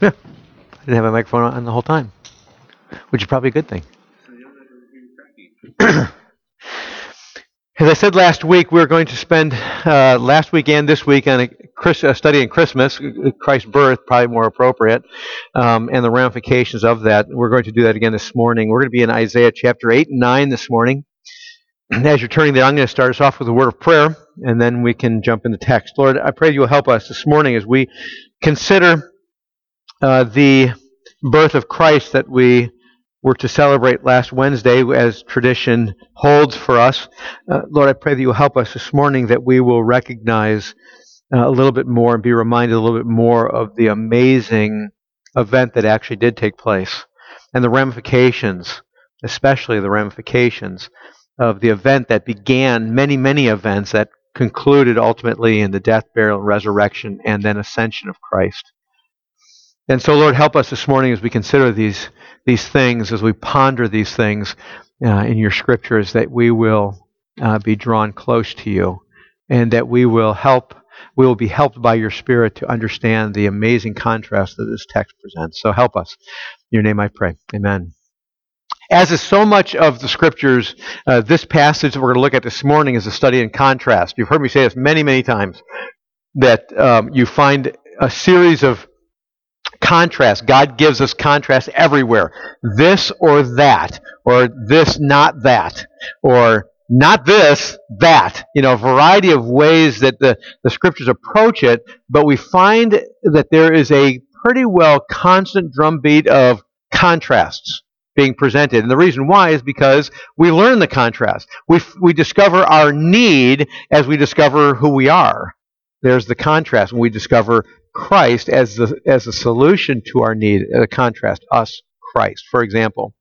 Yeah. I didn't have my microphone on the whole time, which is probably a good thing. As I said last week, we're going to spend uh, last week and this week on a, Chris, a study in Christmas, Christ's birth, probably more appropriate, um, and the ramifications of that. We're going to do that again this morning. We're going to be in Isaiah chapter 8 and 9 this morning. As you're turning there, I'm going to start us off with a word of prayer, and then we can jump into the text. Lord, I pray you will help us this morning as we consider uh, the birth of Christ that we were to celebrate last Wednesday, as tradition holds for us. Uh, Lord, I pray that you will help us this morning that we will recognize uh, a little bit more and be reminded a little bit more of the amazing event that actually did take place and the ramifications, especially the ramifications of the event that began many, many events that concluded ultimately in the death, burial, and resurrection and then ascension of Christ. And so, Lord, help us this morning as we consider these, these things, as we ponder these things uh, in your scriptures, that we will uh, be drawn close to you and that we will help, we will be helped by your Spirit to understand the amazing contrast that this text presents. So help us. In your name I pray. Amen. As is so much of the scriptures, uh, this passage that we're going to look at this morning is a study in contrast. You've heard me say this many, many times that um, you find a series of contrast. God gives us contrast everywhere. This or that, or this, not that, or not this, that. You know, a variety of ways that the, the scriptures approach it, but we find that there is a pretty well constant drumbeat of contrasts being presented. And the reason why is because we learn the contrast. We, we discover our need as we discover who we are. There's the contrast when we discover Christ as the as a solution to our need. A contrast, us, Christ. For example,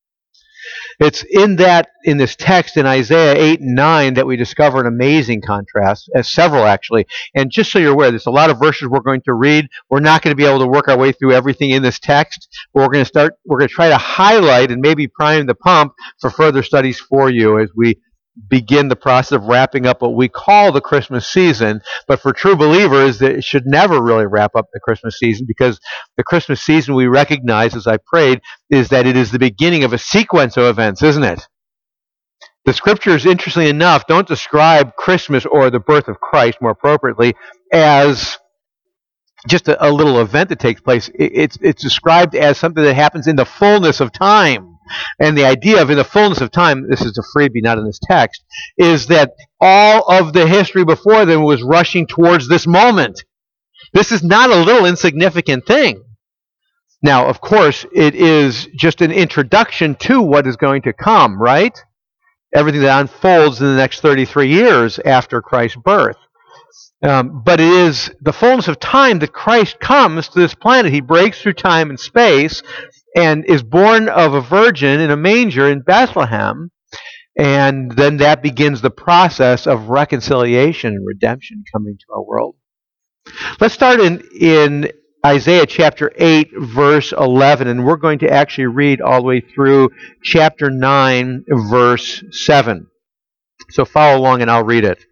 it's in that in this text in Isaiah 8 and 9 that we discover an amazing contrast, as several actually. And just so you're aware, there's a lot of verses we're going to read. We're not going to be able to work our way through everything in this text. But we're going to start. We're going to try to highlight and maybe prime the pump for further studies for you as we begin the process of wrapping up what we call the Christmas season. But for true believers, it should never really wrap up the Christmas season because the Christmas season we recognize, as I prayed, is that it is the beginning of a sequence of events, isn't it? The scriptures, interestingly enough, don't describe Christmas or the birth of Christ more appropriately as just a, a little event that takes place. It, it's, it's described as something that happens in the fullness of time. And the idea of in the fullness of time, this is a freebie, not in this text, is that all of the history before them was rushing towards this moment. This is not a little insignificant thing. Now, of course, it is just an introduction to what is going to come, right? Everything that unfolds in the next 33 years after Christ's birth. Um, but it is the fullness of time that Christ comes to this planet. He breaks through time and space and is born of a virgin in a manger in Bethlehem. And then that begins the process of reconciliation and redemption coming to our world. Let's start in, in Isaiah chapter 8, verse 11, and we're going to actually read all the way through chapter 9, verse 7. So follow along and I'll read it.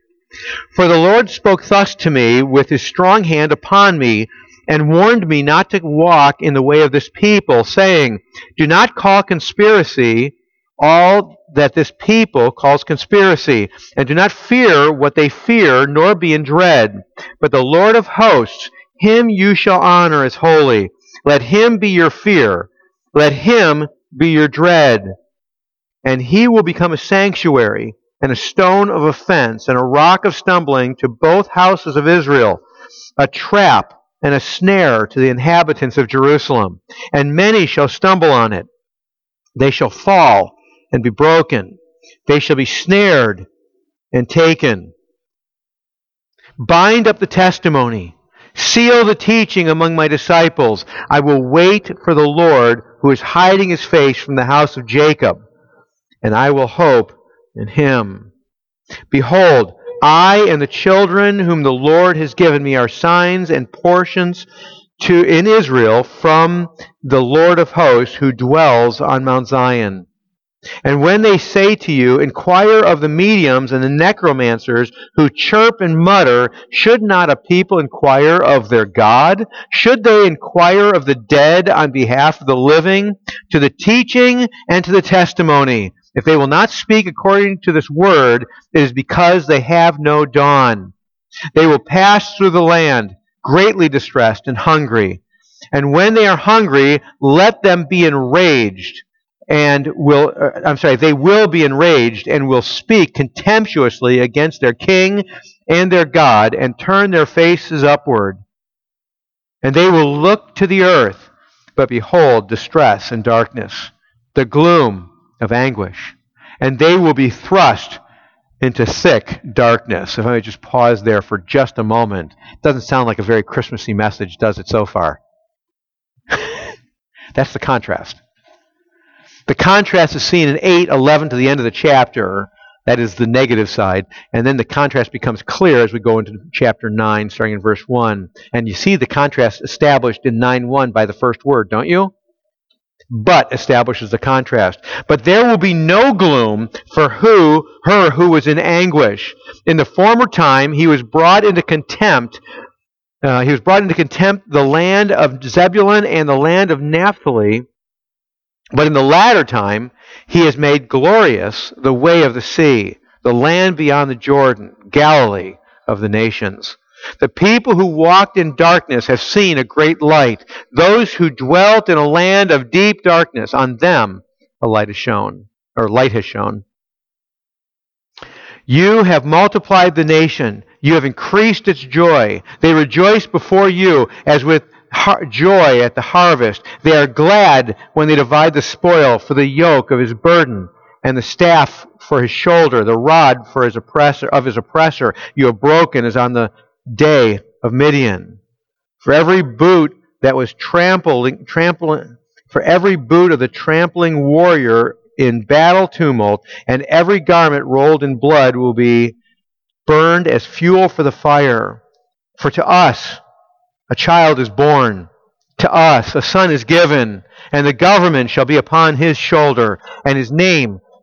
For the Lord spoke thus to me with his strong hand upon me and warned me not to walk in the way of this people, saying, Do not call conspiracy all that this people calls conspiracy, and do not fear what they fear, nor be in dread. But the Lord of hosts, him you shall honor as holy. Let him be your fear. Let him be your dread. And he will become a sanctuary and a stone of offense and a rock of stumbling to both houses of Israel, a trap and a snare to the inhabitants of Jerusalem, and many shall stumble on it. They shall fall and be broken. They shall be snared and taken. Bind up the testimony. Seal the teaching among my disciples. I will wait for the Lord who is hiding his face from the house of Jacob, and I will hope in him. Behold, I and the children whom the Lord has given me are signs and portions to in Israel from the Lord of hosts who dwells on Mount Zion. And when they say to you, Inquire of the mediums and the necromancers who chirp and mutter, should not a people inquire of their God? Should they inquire of the dead on behalf of the living? To the teaching and to the testimony. If they will not speak according to this word, it is because they have no dawn. They will pass through the land, greatly distressed and hungry. And when they are hungry, let them be enraged and will, uh, I'm sorry, they will be enraged and will speak contemptuously against their king and their God and turn their faces upward. And they will look to the earth, but behold distress and darkness, the gloom of anguish. And they will be thrust into thick darkness. If I may just pause there for just a moment. It doesn't sound like a very Christmassy message, does it so far? That's the contrast. The contrast is seen in 8, 11 to the end of the chapter. That is the negative side. And then the contrast becomes clear as we go into chapter 9, starting in verse 1. And you see the contrast established in 9 1 by the first word, don't you? But establishes the contrast. But there will be no gloom for who, her who was in anguish. In the former time, he was brought into contempt. Uh, he was brought into contempt the land of Zebulun and the land of Naphtali but in the latter time, he has made glorious the way of the sea, the land beyond the Jordan, Galilee of the nations. The people who walked in darkness have seen a great light. Those who dwelt in a land of deep darkness, on them a light has shone, or light has shone. You have multiplied the nation. You have increased its joy. They rejoice before you as with joy at the harvest. They are glad when they divide the spoil for the yoke of his burden and the staff for his shoulder, the rod for his oppressor of his oppressor. You have broken as on the day of Midian. For every boot that was trampling, trampling, for every boot of the trampling warrior in battle tumult, and every garment rolled in blood will be burned as fuel for the fire. For to us a child is born. To us a son is given, and the government shall be upon his shoulder, and his name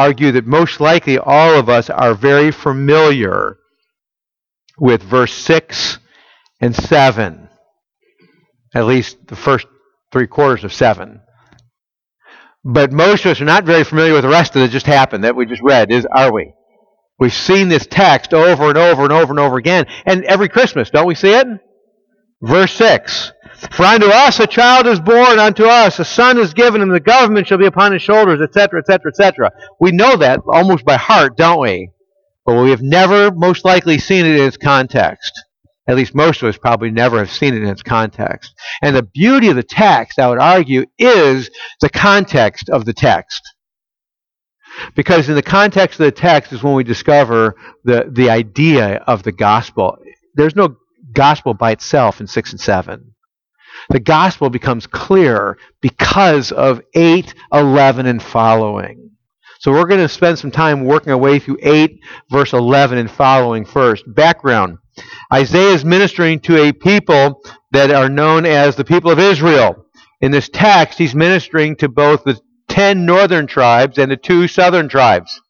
argue that most likely all of us are very familiar with verse 6 and 7, at least the first three quarters of 7. But most of us are not very familiar with the rest of that just happened, that we just read, is are we? We've seen this text over and over and over and over again. And every Christmas, don't we see it? Verse 6 For unto us a child is born, unto us a son is given, and the government shall be upon his shoulders, etc., etc., etc. We know that almost by heart, don't we? But we have never, most likely, seen it in its context. At least most of us probably never have seen it in its context. And the beauty of the text, I would argue, is the context of the text. Because in the context of the text is when we discover the, the idea of the gospel. There's no gospel by itself in 6 and 7. The gospel becomes clear because of 8, 11, and following. So we're going to spend some time working our way through 8, verse 11, and following first. Background Isaiah is ministering to a people that are known as the people of Israel. In this text, he's ministering to both the ten northern tribes and the two southern tribes.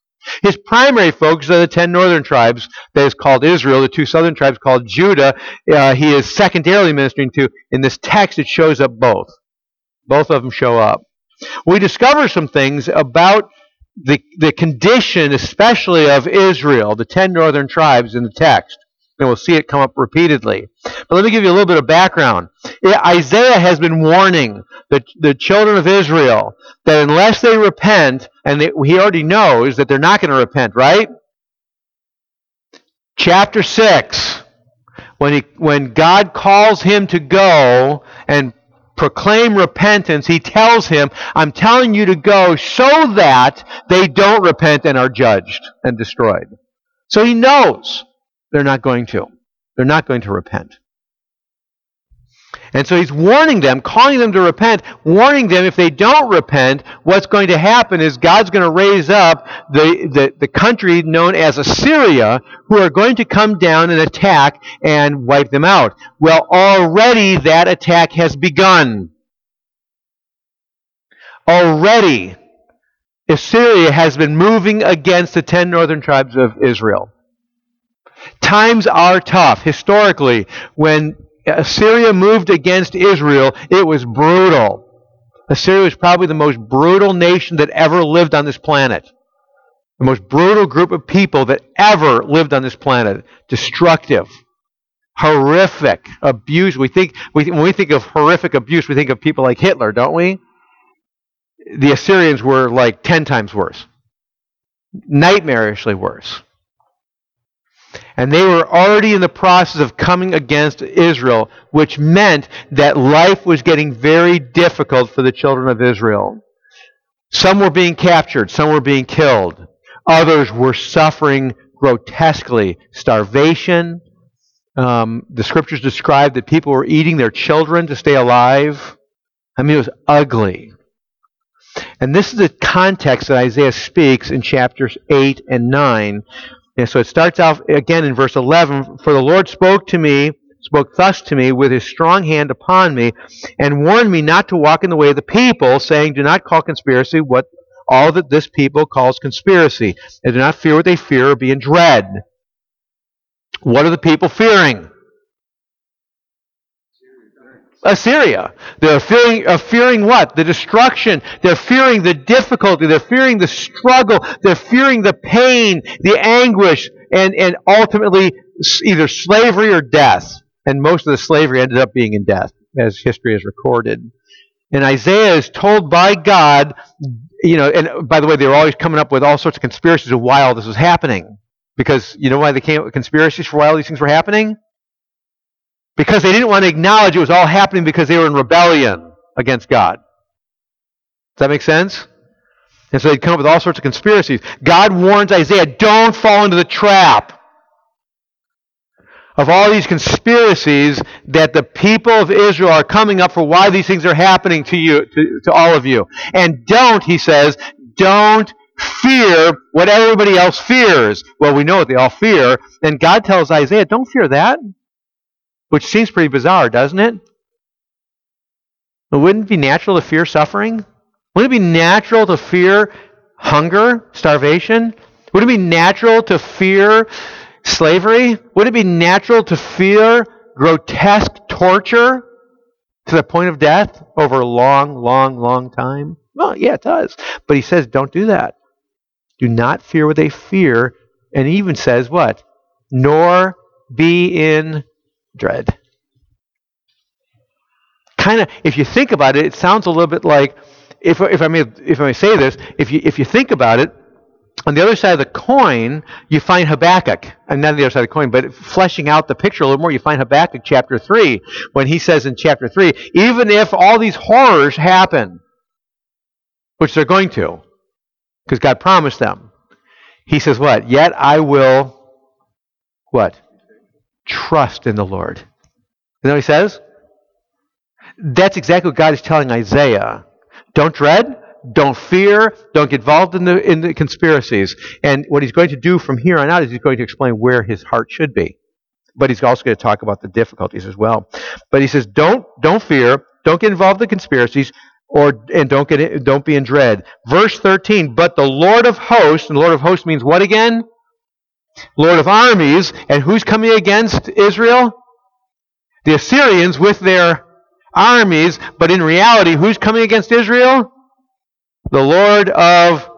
His primary focus are the ten northern tribes that is called Israel, the two southern tribes called Judah. Uh, he is secondarily ministering to. In this text, it shows up both. Both of them show up. We discover some things about the, the condition, especially of Israel, the ten northern tribes in the text and we'll see it come up repeatedly. But let me give you a little bit of background. Isaiah has been warning the, the children of Israel that unless they repent, and they, he already knows that they're not going to repent, right? Chapter 6, when, he, when God calls him to go and proclaim repentance, he tells him, I'm telling you to go so that they don't repent and are judged and destroyed. So he knows they're not going to. They're not going to repent. And so he's warning them, calling them to repent, warning them if they don't repent, what's going to happen is God's going to raise up the, the, the country known as Assyria, who are going to come down and attack and wipe them out. Well, already that attack has begun. Already, Assyria has been moving against the ten northern tribes of Israel. Times are tough. Historically, when Assyria moved against Israel, it was brutal. Assyria was probably the most brutal nation that ever lived on this planet. The most brutal group of people that ever lived on this planet. Destructive. Horrific abuse. We think, we, when we think of horrific abuse, we think of people like Hitler, don't we? The Assyrians were like 10 times worse. Nightmarishly worse. And they were already in the process of coming against Israel, which meant that life was getting very difficult for the children of Israel. Some were being captured, some were being killed. Others were suffering grotesquely starvation. Um, the scriptures describe that people were eating their children to stay alive. I mean, it was ugly. And this is the context that Isaiah speaks in chapters 8 and 9, and so it starts out again in verse 11 For the Lord spoke to me, spoke thus to me with his strong hand upon me, and warned me not to walk in the way of the people, saying, Do not call conspiracy what all that this people calls conspiracy, and do not fear what they fear or be in dread. What are the people fearing? Assyria. They're fearing, uh, fearing what? The destruction. They're fearing the difficulty. They're fearing the struggle. They're fearing the pain, the anguish, and, and ultimately either slavery or death. And most of the slavery ended up being in death, as history has recorded. And Isaiah is told by God, you know, and by the way, they were always coming up with all sorts of conspiracies of why all this was happening. Because you know why they came with conspiracies for why all these things were happening? Because they didn't want to acknowledge it was all happening because they were in rebellion against God. Does that make sense? And so they'd come up with all sorts of conspiracies. God warns Isaiah, don't fall into the trap of all these conspiracies that the people of Israel are coming up for why these things are happening to you, to, to all of you. And don't, he says, don't fear what everybody else fears. Well, we know what they all fear. And God tells Isaiah, don't fear that. Which seems pretty bizarre, doesn't it? Wouldn't it be natural to fear suffering? Wouldn't it be natural to fear hunger, starvation? Would it be natural to fear slavery? Would it be natural to fear grotesque torture to the point of death over a long, long, long time? Well, yeah, it does. But he says, don't do that. Do not fear what they fear. And he even says, what? Nor be in dread. Kind of, if you think about it, it sounds a little bit like, if, if, I may, if I may say this, if you, if you think about it, on the other side of the coin, you find Habakkuk. And not on the other side of the coin, but fleshing out the picture a little more, you find Habakkuk chapter 3, when he says in chapter 3, even if all these horrors happen, which they're going to, because God promised them, he says what? Yet I will, what? Trust in the Lord. You know what he says? That's exactly what God is telling Isaiah. Don't dread, don't fear, don't get involved in the, in the conspiracies. And what he's going to do from here on out is he's going to explain where his heart should be. But he's also going to talk about the difficulties as well. But he says, don't, don't fear, don't get involved in the conspiracies, or and don't get don't be in dread. Verse 13, but the Lord of hosts, and the Lord of hosts means what again? Lord of armies. And who's coming against Israel? The Assyrians with their armies. But in reality, who's coming against Israel? The Lord of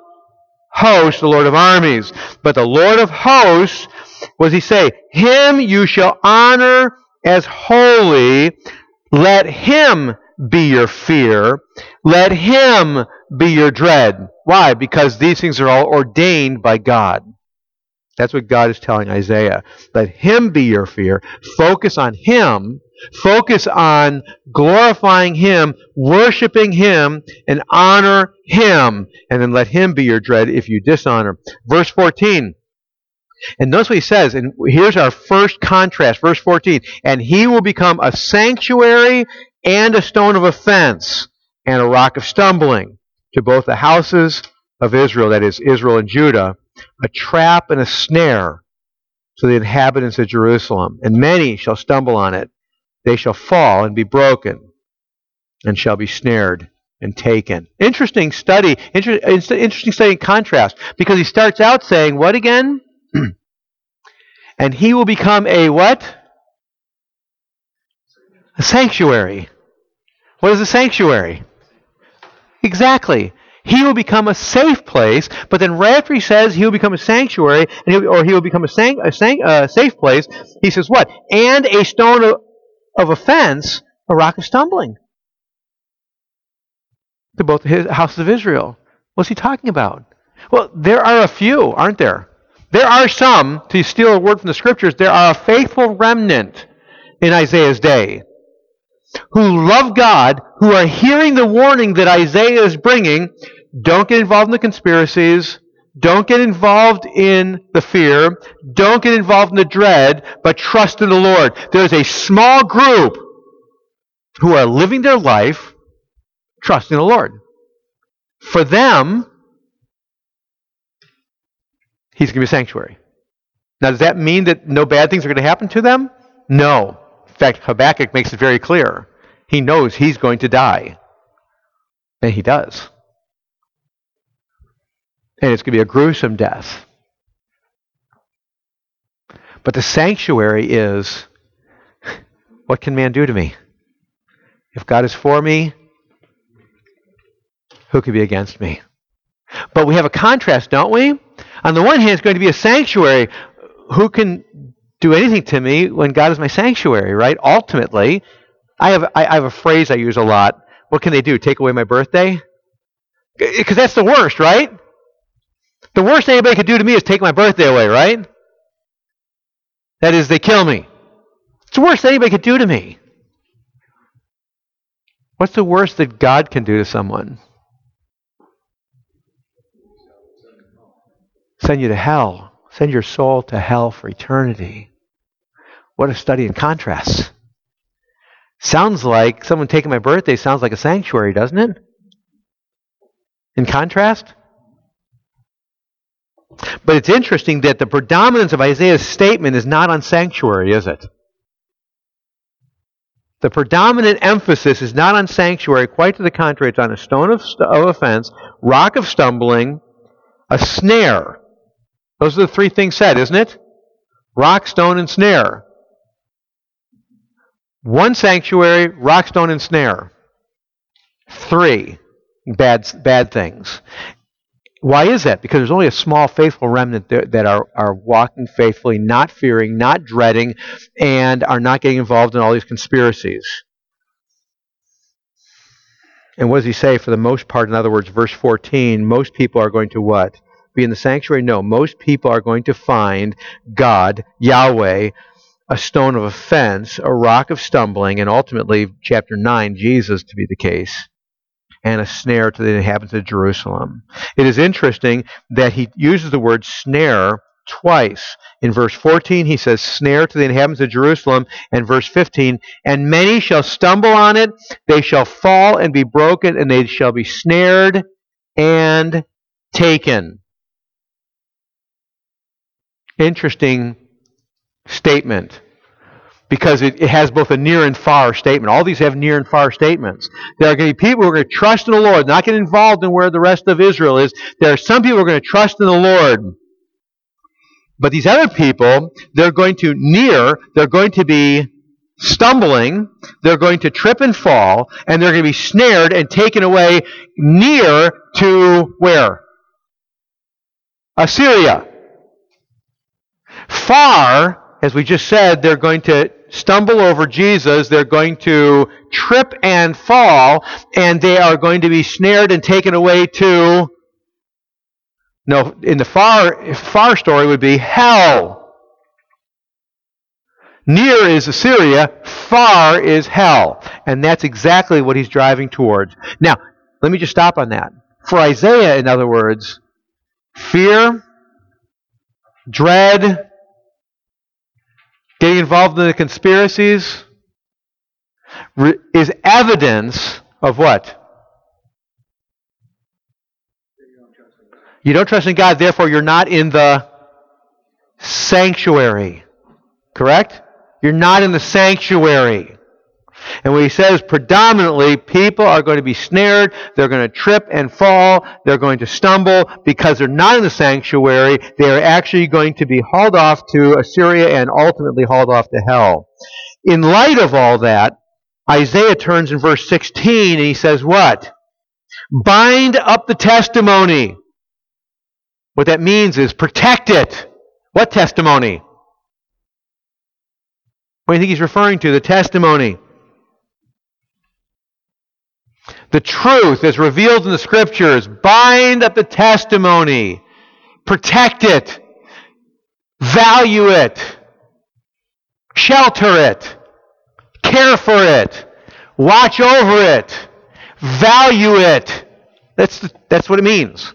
hosts, the Lord of armies. But the Lord of hosts, what does he say? Him you shall honor as holy. Let him be your fear. Let him be your dread. Why? Because these things are all ordained by God. That's what God is telling Isaiah. Let Him be your fear. Focus on Him. Focus on glorifying Him, worshiping Him, and honor Him. And then let Him be your dread if you dishonor. Verse 14. And notice what he says, and here's our first contrast, verse 14. And he will become a sanctuary and a stone of offense and a rock of stumbling to both the houses of Israel, that is, Israel and Judah, a trap and a snare to the inhabitants of Jerusalem. And many shall stumble on it. They shall fall and be broken, and shall be snared and taken. Interesting study, inter- interesting study in contrast, because he starts out saying, what again? and he will become a what? A sanctuary. What is a sanctuary? Exactly. He will become a safe place, but then right after he says he will become a sanctuary, or he will become a, sang, a, sang, a safe place, he says what? And a stone of, of offense, a rock of stumbling. To both the houses of Israel. What's he talking about? Well, there are a few, aren't there? There are some, to steal a word from the scriptures, there are a faithful remnant in Isaiah's day who love God, who are hearing the warning that Isaiah is bringing. Don't get involved in the conspiracies. Don't get involved in the fear. Don't get involved in the dread, but trust in the Lord. There's a small group who are living their life trusting the Lord. For them, he's going to be a sanctuary. Now, does that mean that no bad things are going to happen to them? No. Fact, Habakkuk makes it very clear. He knows he's going to die. And he does. And it's going to be a gruesome death. But the sanctuary is what can man do to me? If God is for me, who can be against me? But we have a contrast, don't we? On the one hand, it's going to be a sanctuary. Who can do anything to me when God is my sanctuary, right? Ultimately, I have, I, I have a phrase I use a lot. What can they do? Take away my birthday? Because that's the worst, right? The worst anybody could do to me is take my birthday away, right? That is, they kill me. It's the worst anybody could do to me. What's the worst that God can do to someone? Send you to hell. Send your soul to hell for eternity. What a study in contrasts. Sounds like someone taking my birthday sounds like a sanctuary, doesn't it? In contrast? But it's interesting that the predominance of Isaiah's statement is not on sanctuary, is it? The predominant emphasis is not on sanctuary, quite to the contrary. It's on a stone of, of offense, rock of stumbling, a snare. Those are the three things said, isn't it? Rock, stone, and snare. One sanctuary, rock, stone, and snare. Three bad, bad things. Why is that? Because there's only a small faithful remnant that are, are walking faithfully, not fearing, not dreading, and are not getting involved in all these conspiracies. And what does he say? For the most part, in other words, verse 14, most people are going to what? Be in the sanctuary? No. Most people are going to find God, Yahweh, a stone of offense, a rock of stumbling, and ultimately, chapter 9, Jesus to be the case, and a snare to the inhabitants of Jerusalem. It is interesting that he uses the word snare twice. In verse 14, he says, snare to the inhabitants of Jerusalem. And verse 15, and many shall stumble on it, they shall fall and be broken, and they shall be snared and taken. Interesting statement because it, it, has both a near and far statement. All these have near and far statements. There are going to be people who are going to trust in the Lord, not get involved in where the rest of Israel is. There are some people who are going to trust in the Lord. But these other people, they're going to near, they're going to be stumbling, they're going to trip and fall, and they're going to be snared and taken away near to where? Assyria. Far as we just said, they're going to stumble over Jesus, they're going to trip and fall, and they are going to be snared and taken away to. No, in the far far story would be hell. Near is Assyria, far is hell. And that's exactly what he's driving towards. Now, let me just stop on that. For Isaiah, in other words, fear, dread, getting involved in the conspiracies is evidence of what? You don't trust in God, therefore you're not in the sanctuary. Correct? You're not in the sanctuary. And when he says predominantly, people are going to be snared, they're going to trip and fall, they're going to stumble because they're not in the sanctuary. They are actually going to be hauled off to Assyria and ultimately hauled off to hell. In light of all that, Isaiah turns in verse 16 and he says, What? Bind up the testimony. What that means is protect it. What testimony? What do you think he's referring to? The testimony. The truth is revealed in the scriptures. Bind up the testimony. Protect it. Value it. Shelter it. Care for it. Watch over it. Value it. That's, the, that's what it means.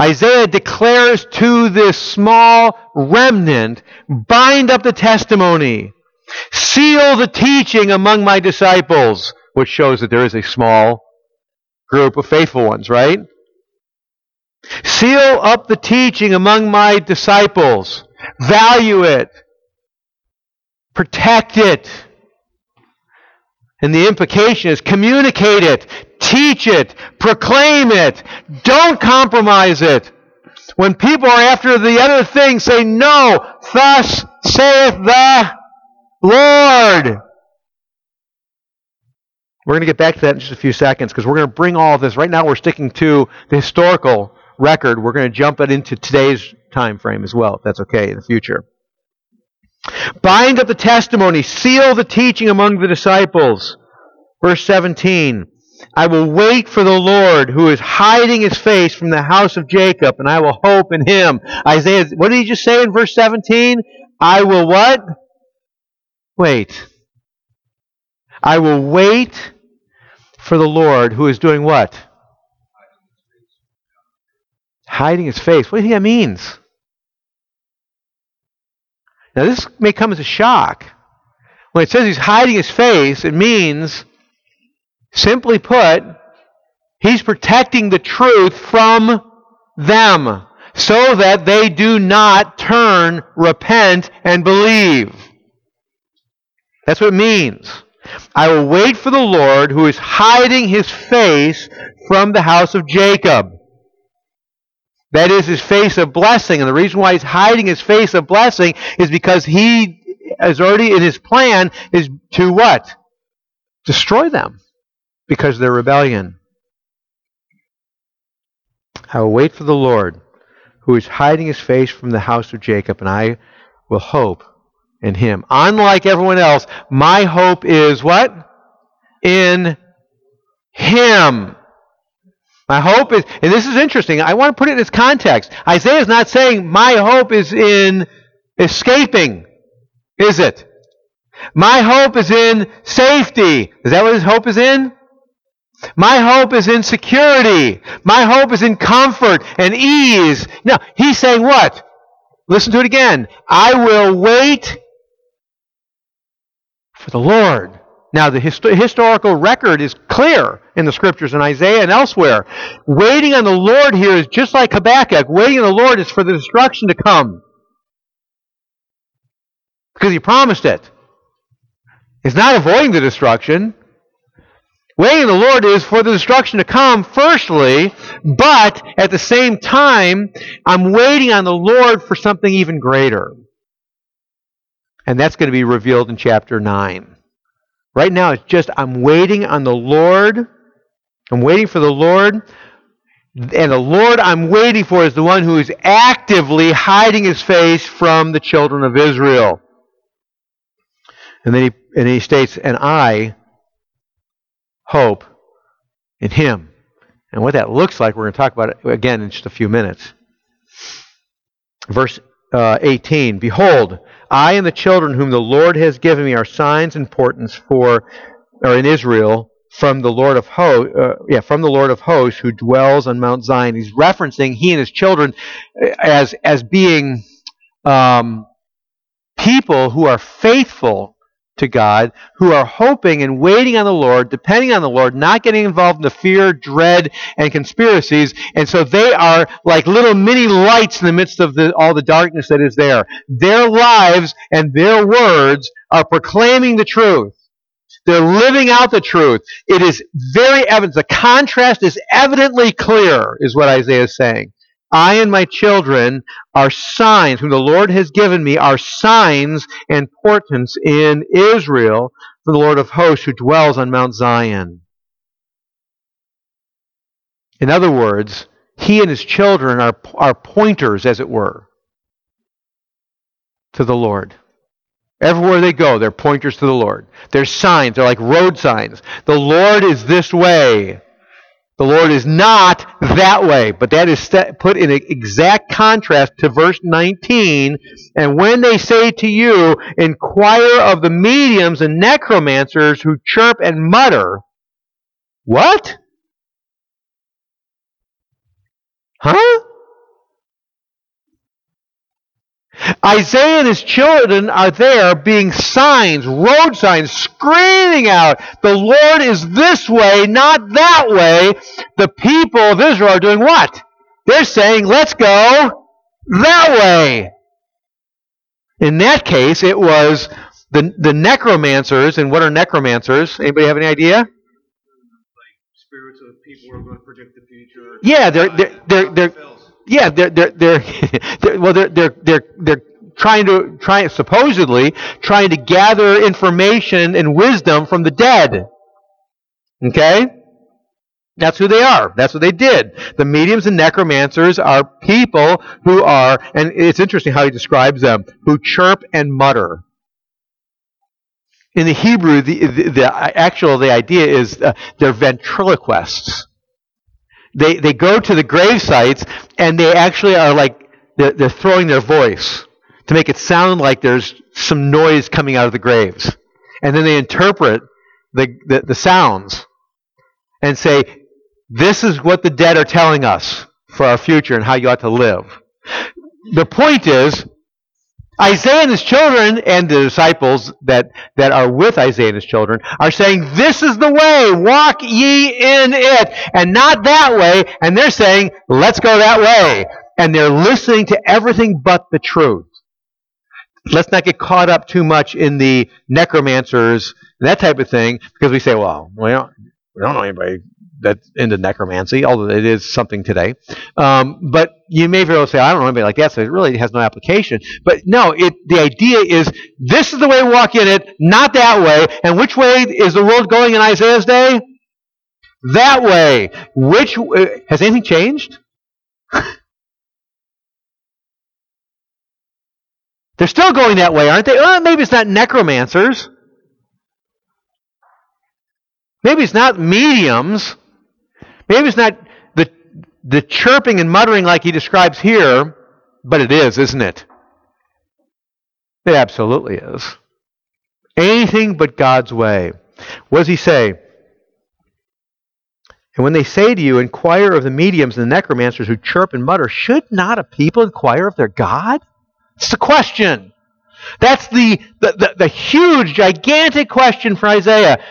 Isaiah declares to this small remnant, bind up the testimony, seal the teaching among my disciples, which shows that there is a small group of faithful ones, right? Seal up the teaching among my disciples, value it, protect it. And the implication is communicate it, teach it, proclaim it, don't compromise it. When people are after the other thing, say, No, thus saith the Lord. We're going to get back to that in just a few seconds because we're going to bring all of this. Right now, we're sticking to the historical record. We're going to jump it into today's time frame as well, if that's okay in the future. Bind up the testimony, seal the teaching among the disciples. Verse 17 I will wait for the Lord who is hiding his face from the house of Jacob, and I will hope in him. Isaiah, what did he just say in verse 17? I will what? Wait. I will wait for the Lord who is doing what? Hiding his face. What do you think that means? Now, this may come as a shock. When it says he's hiding his face, it means, simply put, he's protecting the truth from them so that they do not turn, repent, and believe. That's what it means. I will wait for the Lord who is hiding his face from the house of Jacob. That is his face of blessing. And the reason why he's hiding his face of blessing is because he is already in his plan is to what? Destroy them because of their rebellion. I will wait for the Lord who is hiding his face from the house of Jacob, and I will hope in him. Unlike everyone else, my hope is what? In him. My hope is, and this is interesting, I want to put it in its context. Isaiah is not saying, my hope is in escaping, is it? My hope is in safety. Is that what his hope is in? My hope is in security. My hope is in comfort and ease. Now, he's saying what? Listen to it again. I will wait for the Lord. Now, the hist- historical record is clear in the scriptures in Isaiah and elsewhere. Waiting on the Lord here is just like Habakkuk. Waiting on the Lord is for the destruction to come. Because he promised it. It's not avoiding the destruction. Waiting on the Lord is for the destruction to come, firstly, but at the same time, I'm waiting on the Lord for something even greater. And that's going to be revealed in chapter 9. Right now, it's just I'm waiting on the Lord. I'm waiting for the Lord. And the Lord I'm waiting for is the one who is actively hiding his face from the children of Israel. And then he, and he states, And I hope in him. And what that looks like, we're going to talk about it again in just a few minutes. Verse uh, 18 Behold, I and the children whom the Lord has given me are signs and portents for, or in Israel, from the Lord of hosts, uh, yeah, from the Lord of hosts who dwells on Mount Zion. He's referencing he and his children as as being um, people who are faithful to God, who are hoping and waiting on the Lord, depending on the Lord, not getting involved in the fear, dread, and conspiracies. And so they are like little mini lights in the midst of the, all the darkness that is there. Their lives and their words are proclaiming the truth. They're living out the truth. It is very evident. The contrast is evidently clear, is what Isaiah is saying. I and my children are signs, whom the Lord has given me, are signs and portents in Israel for the Lord of hosts who dwells on Mount Zion. In other words, he and his children are, are pointers, as it were, to the Lord. Everywhere they go, they're pointers to the Lord. They're signs, they're like road signs. The Lord is this way. The Lord is not that way, but that is put in exact contrast to verse 19. And when they say to you, inquire of the mediums and necromancers who chirp and mutter, what? Huh? Isaiah and his children are there being signs, road signs, screaming out, the Lord is this way, not that way. The people of Israel are doing what? They're saying, let's go that way. In that case, it was the, the necromancers, and what are necromancers? Anybody have any idea? spirits of people who are going to predict the future. Yeah, they're uh, they're they're, they're yeah, they're they're they're, they're well they're they're they're they're trying to try supposedly trying to gather information and wisdom from the dead. Okay? That's who they are. That's what they did. The mediums and necromancers are people who are, and it's interesting how he describes them, who chirp and mutter. In the Hebrew, the, the, the actual the idea is uh, they're ventriloquists. They, they go to the grave sites and they actually are like, they're, they're throwing their voice to make it sound like there's some noise coming out of the graves. And then they interpret the, the, the sounds and say, this is what the dead are telling us for our future and how you ought to live. The point is, Isaiah and his children and the disciples that, that are with Isaiah and his children are saying, This is the way, walk ye in it, and not that way. And they're saying, Let's go that way. And they're listening to everything but the truth. Let's not get caught up too much in the necromancers and that type of thing, because we say, Well, we don't, we don't know anybody that's into necromancy, although it is something today. Um, but you may very well say, I don't know anybody like that, so it really has no application. But no, it, the idea is this is the way we walk in it, not that way. And which way is the world going in Isaiah's day? That way. Which uh, has anything changed? They're still going that way, aren't they? Oh, maybe it's not necromancers. Maybe it's not mediums. Maybe it's not the, the chirping and muttering like he describes here, but it is, isn't it? It absolutely is. Anything but God's way. What does he say? And when they say to you, inquire of the mediums and the necromancers who chirp and mutter, should not a people inquire of their God? It's the question. That's the, the, the, the huge, gigantic question for Isaiah.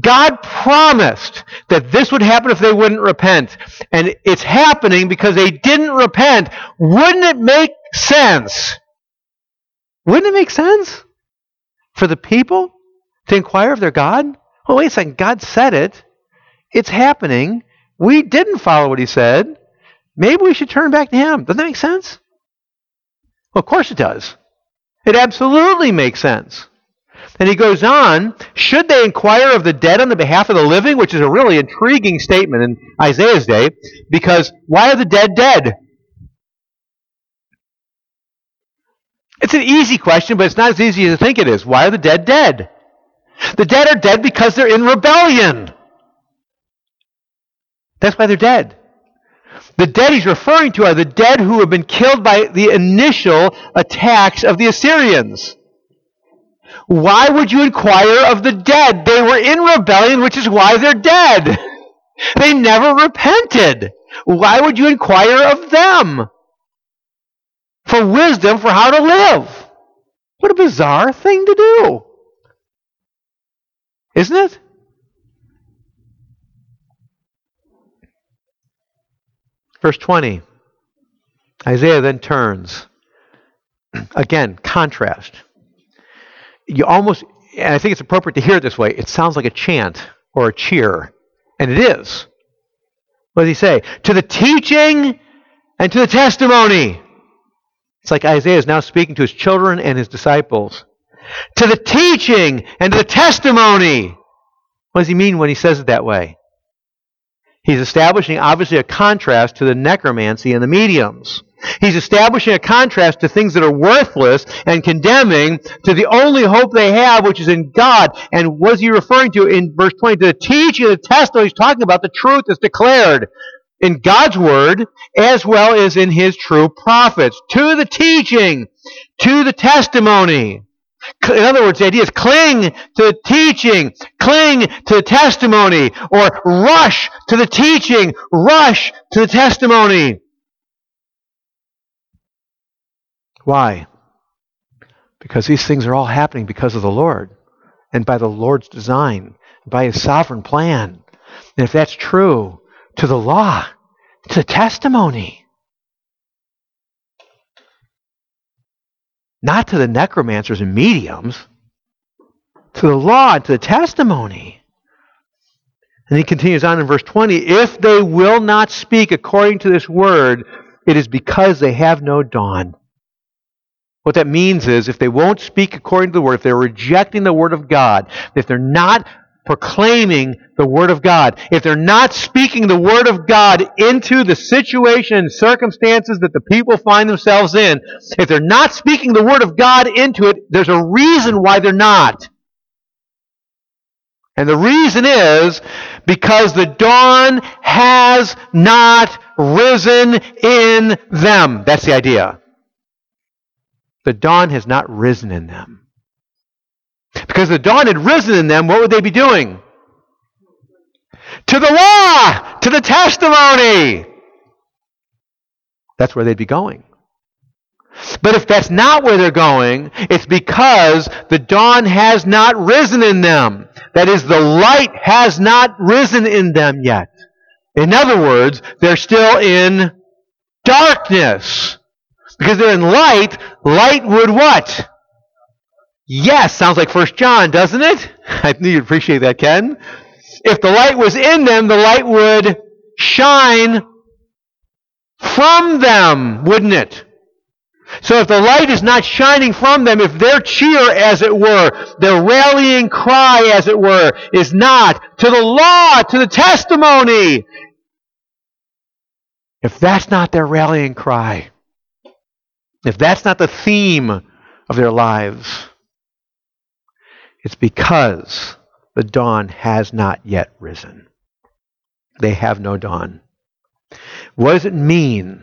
God promised that this would happen if they wouldn't repent. And it's happening because they didn't repent. Wouldn't it make sense? Wouldn't it make sense for the people to inquire of their God? Well, wait a second. God said it. It's happening. We didn't follow what he said. Maybe we should turn back to him. Doesn't that make sense? Well, of course it does. It absolutely makes sense. And he goes on, should they inquire of the dead on the behalf of the living? Which is a really intriguing statement in Isaiah's day, because why are the dead dead? It's an easy question, but it's not as easy as you think it is. Why are the dead dead? The dead are dead because they're in rebellion. That's why they're dead. The dead he's referring to are the dead who have been killed by the initial attacks of the Assyrians. Why would you inquire of the dead? They were in rebellion, which is why they're dead. They never repented. Why would you inquire of them? For wisdom for how to live. What a bizarre thing to do. Isn't it? Verse 20. Isaiah then turns. Again, contrast. You almost, and I think it's appropriate to hear it this way, it sounds like a chant or a cheer. And it is. What does he say? To the teaching and to the testimony. It's like Isaiah is now speaking to his children and his disciples. To the teaching and to the testimony. What does he mean when he says it that way? He's establishing, obviously, a contrast to the necromancy and the mediums. He's establishing a contrast to things that are worthless and condemning to the only hope they have, which is in God. And what is he referring to in verse 20? To the teaching, the testimony, he's talking about the truth that's declared in God's word as well as in his true prophets. To the teaching, to the testimony. In other words, the idea is cling to teaching, cling to testimony, or rush to the teaching, rush to the testimony. Why? Because these things are all happening because of the Lord and by the Lord's design, by His sovereign plan. And if that's true, to the law, to the testimony. Not to the necromancers and mediums, to the law to the testimony. And he continues on in verse 20 If they will not speak according to this word, it is because they have no dawn. What that means is if they won't speak according to the word, if they're rejecting the word of God, if they're not proclaiming the word of God, if they're not speaking the word of God into the situation and circumstances that the people find themselves in, if they're not speaking the word of God into it, there's a reason why they're not. And the reason is because the dawn has not risen in them. That's the idea. The dawn has not risen in them. Because the dawn had risen in them, what would they be doing? To the law, to the testimony. That's where they'd be going. But if that's not where they're going, it's because the dawn has not risen in them. That is, the light has not risen in them yet. In other words, they're still in darkness. Because they're in light, light would what? Yes, sounds like First John, doesn't it? I knew you'd appreciate that, Ken. If the light was in them, the light would shine from them, wouldn't it? So if the light is not shining from them, if their cheer, as it were, their rallying cry, as it were, is not to the law, to the testimony, if that's not their rallying cry, if that's not the theme of their lives, it's because the dawn has not yet risen. They have no dawn. What does it mean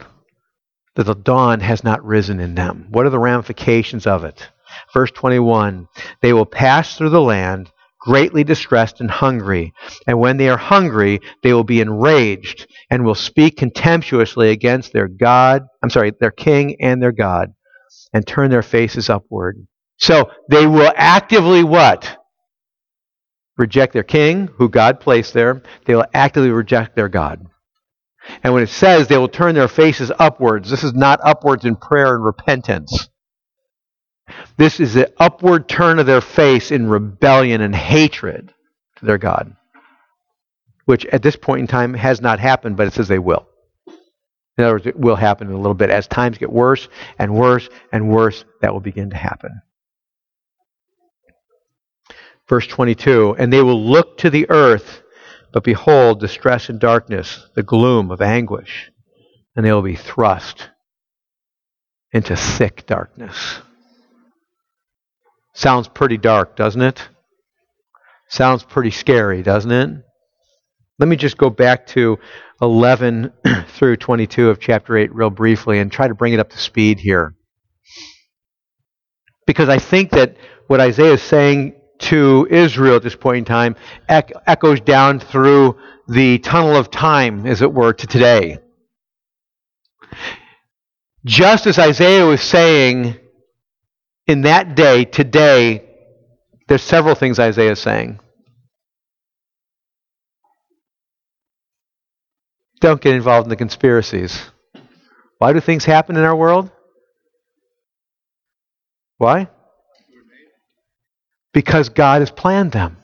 that the dawn has not risen in them? What are the ramifications of it? Verse 21 They will pass through the land greatly distressed and hungry. And when they are hungry, they will be enraged and will speak contemptuously against their God, I'm sorry, their king and their God, and turn their faces upward. So they will actively what? Reject their king, who God placed there. They will actively reject their God. And when it says they will turn their faces upwards, this is not upwards in prayer and repentance. This is the upward turn of their face in rebellion and hatred to their God, which at this point in time has not happened, but it says they will. In other words, it will happen in a little bit. As times get worse and worse and worse, that will begin to happen. Verse 22 And they will look to the earth, but behold, distress and darkness, the gloom of anguish, and they will be thrust into thick darkness. Sounds pretty dark, doesn't it? Sounds pretty scary, doesn't it? Let me just go back to 11 through 22 of chapter 8 real briefly and try to bring it up to speed here. Because I think that what Isaiah is saying to Israel at this point in time echoes down through the tunnel of time, as it were, to today. Just as Isaiah was saying in that day, today, there's several things Isaiah is saying. Don't get involved in the conspiracies. Why do things happen in our world? Why? Because God has planned them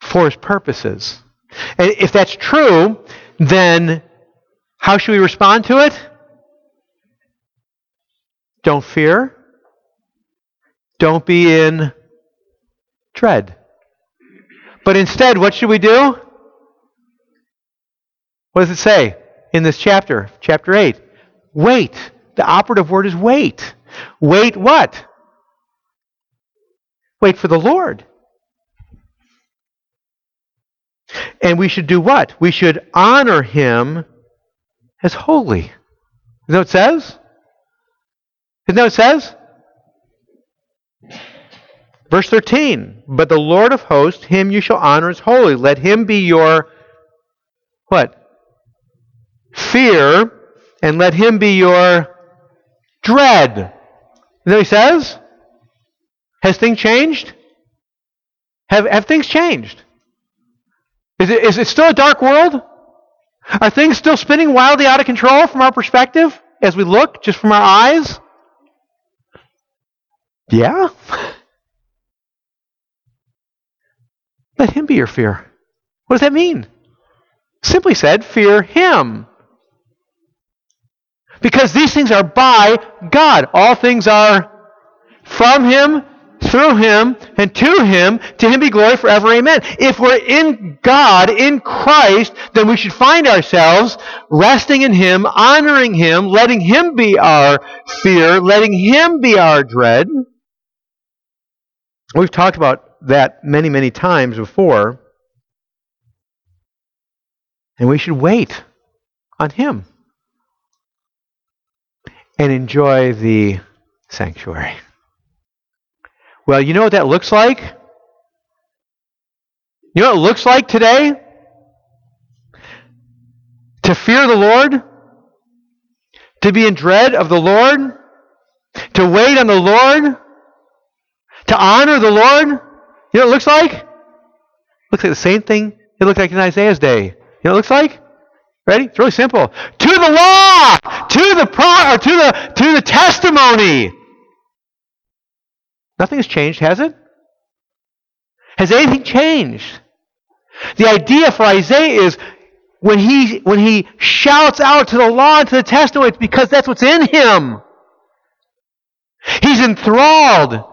for his purposes. And if that's true, then how should we respond to it? Don't fear. Don't be in dread. But instead, what should we do? What does it say in this chapter, chapter 8? Wait. The operative word is wait. Wait what? Wait for the Lord. And we should do what? We should honor him as holy. Isn't that what it says? Isn't that what it says? Verse 13. But the Lord of hosts, him you shall honor as holy. Let him be your what? Fear, and let him be your dread. That what he says? Has things changed? Have, have things changed? Is it, is it still a dark world? Are things still spinning wildly out of control from our perspective as we look, just from our eyes? Yeah. Let him be your fear. What does that mean? Simply said, fear him. Because these things are by God. All things are from him through him and to him. To him be glory forever. Amen. If we're in God, in Christ, then we should find ourselves resting in him, honoring him, letting him be our fear, letting him be our dread. We've talked about that many, many times before. And we should wait on him and enjoy the sanctuary. Well, you know what that looks like? You know what it looks like today? To fear the Lord? To be in dread of the Lord? To wait on the Lord? To honor the Lord? You know what it looks like? It looks like the same thing it looked like in Isaiah's day. You know what it looks like? Ready? It's really simple. To the law, to the pro, to the to the testimony. Nothing has changed, has it? Has anything changed? The idea for Isaiah is when he, when he shouts out to the law and to the testimony, it's because that's what's in him. He's enthralled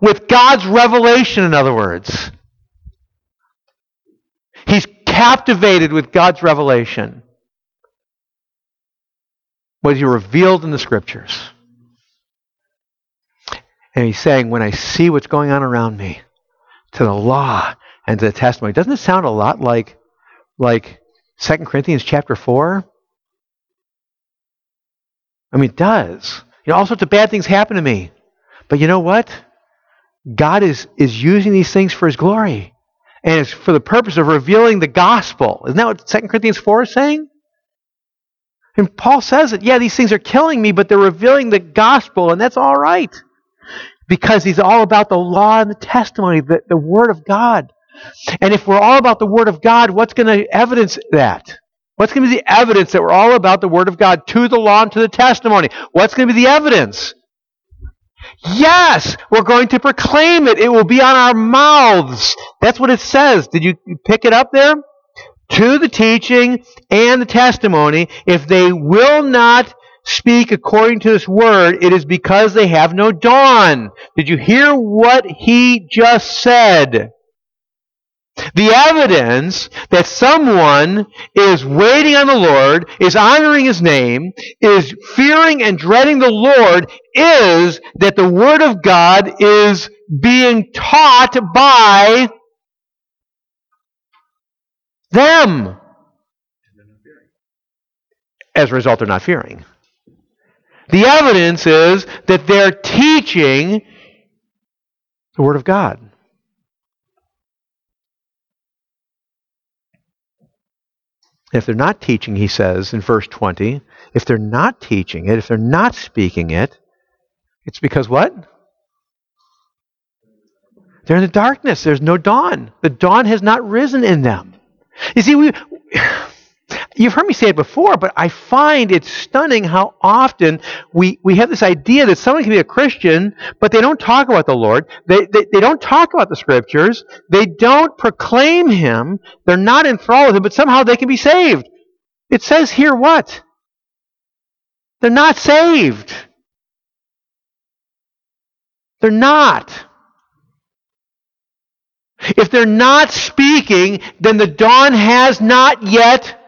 with God's revelation, in other words. He's captivated with God's revelation. What he revealed in the scriptures. And he's saying, when I see what's going on around me, to the law and to the testimony, doesn't it sound a lot like, like 2 Corinthians chapter 4? I mean, it does. You know, all sorts of bad things happen to me. But you know what? God is, is using these things for his glory. And it's for the purpose of revealing the gospel. Isn't that what 2 Corinthians 4 is saying? And Paul says that, yeah, these things are killing me, but they're revealing the gospel, and that's all right because he's all about the law and the testimony, the, the Word of God. And if we're all about the Word of God, what's going to evidence that? What's going to be the evidence that we're all about the Word of God to the law and to the testimony? What's going to be the evidence? Yes, we're going to proclaim it. It will be on our mouths. That's what it says. Did you pick it up there? To the teaching and the testimony, if they will not speak according to this word, it is because they have no dawn. Did you hear what he just said? The evidence that someone is waiting on the Lord, is honoring his name, is fearing and dreading the Lord, is that the Word of God is being taught by Them. As a result, they're not fearing. The evidence is that they're teaching the Word of God. If they're not teaching, he says in verse 20, if they're not teaching it, if they're not speaking it, it's because what? They're in the darkness. There's no dawn. The dawn has not risen in them. You see, we, you've heard me say it before, but I find it stunning how often we, we have this idea that someone can be a Christian, but they don't talk about the Lord. They, they, they don't talk about the Scriptures. They don't proclaim Him. They're not enthralled with Him, but somehow they can be saved. It says here what? They're not saved. They're not. If they're not speaking, then the dawn has not yet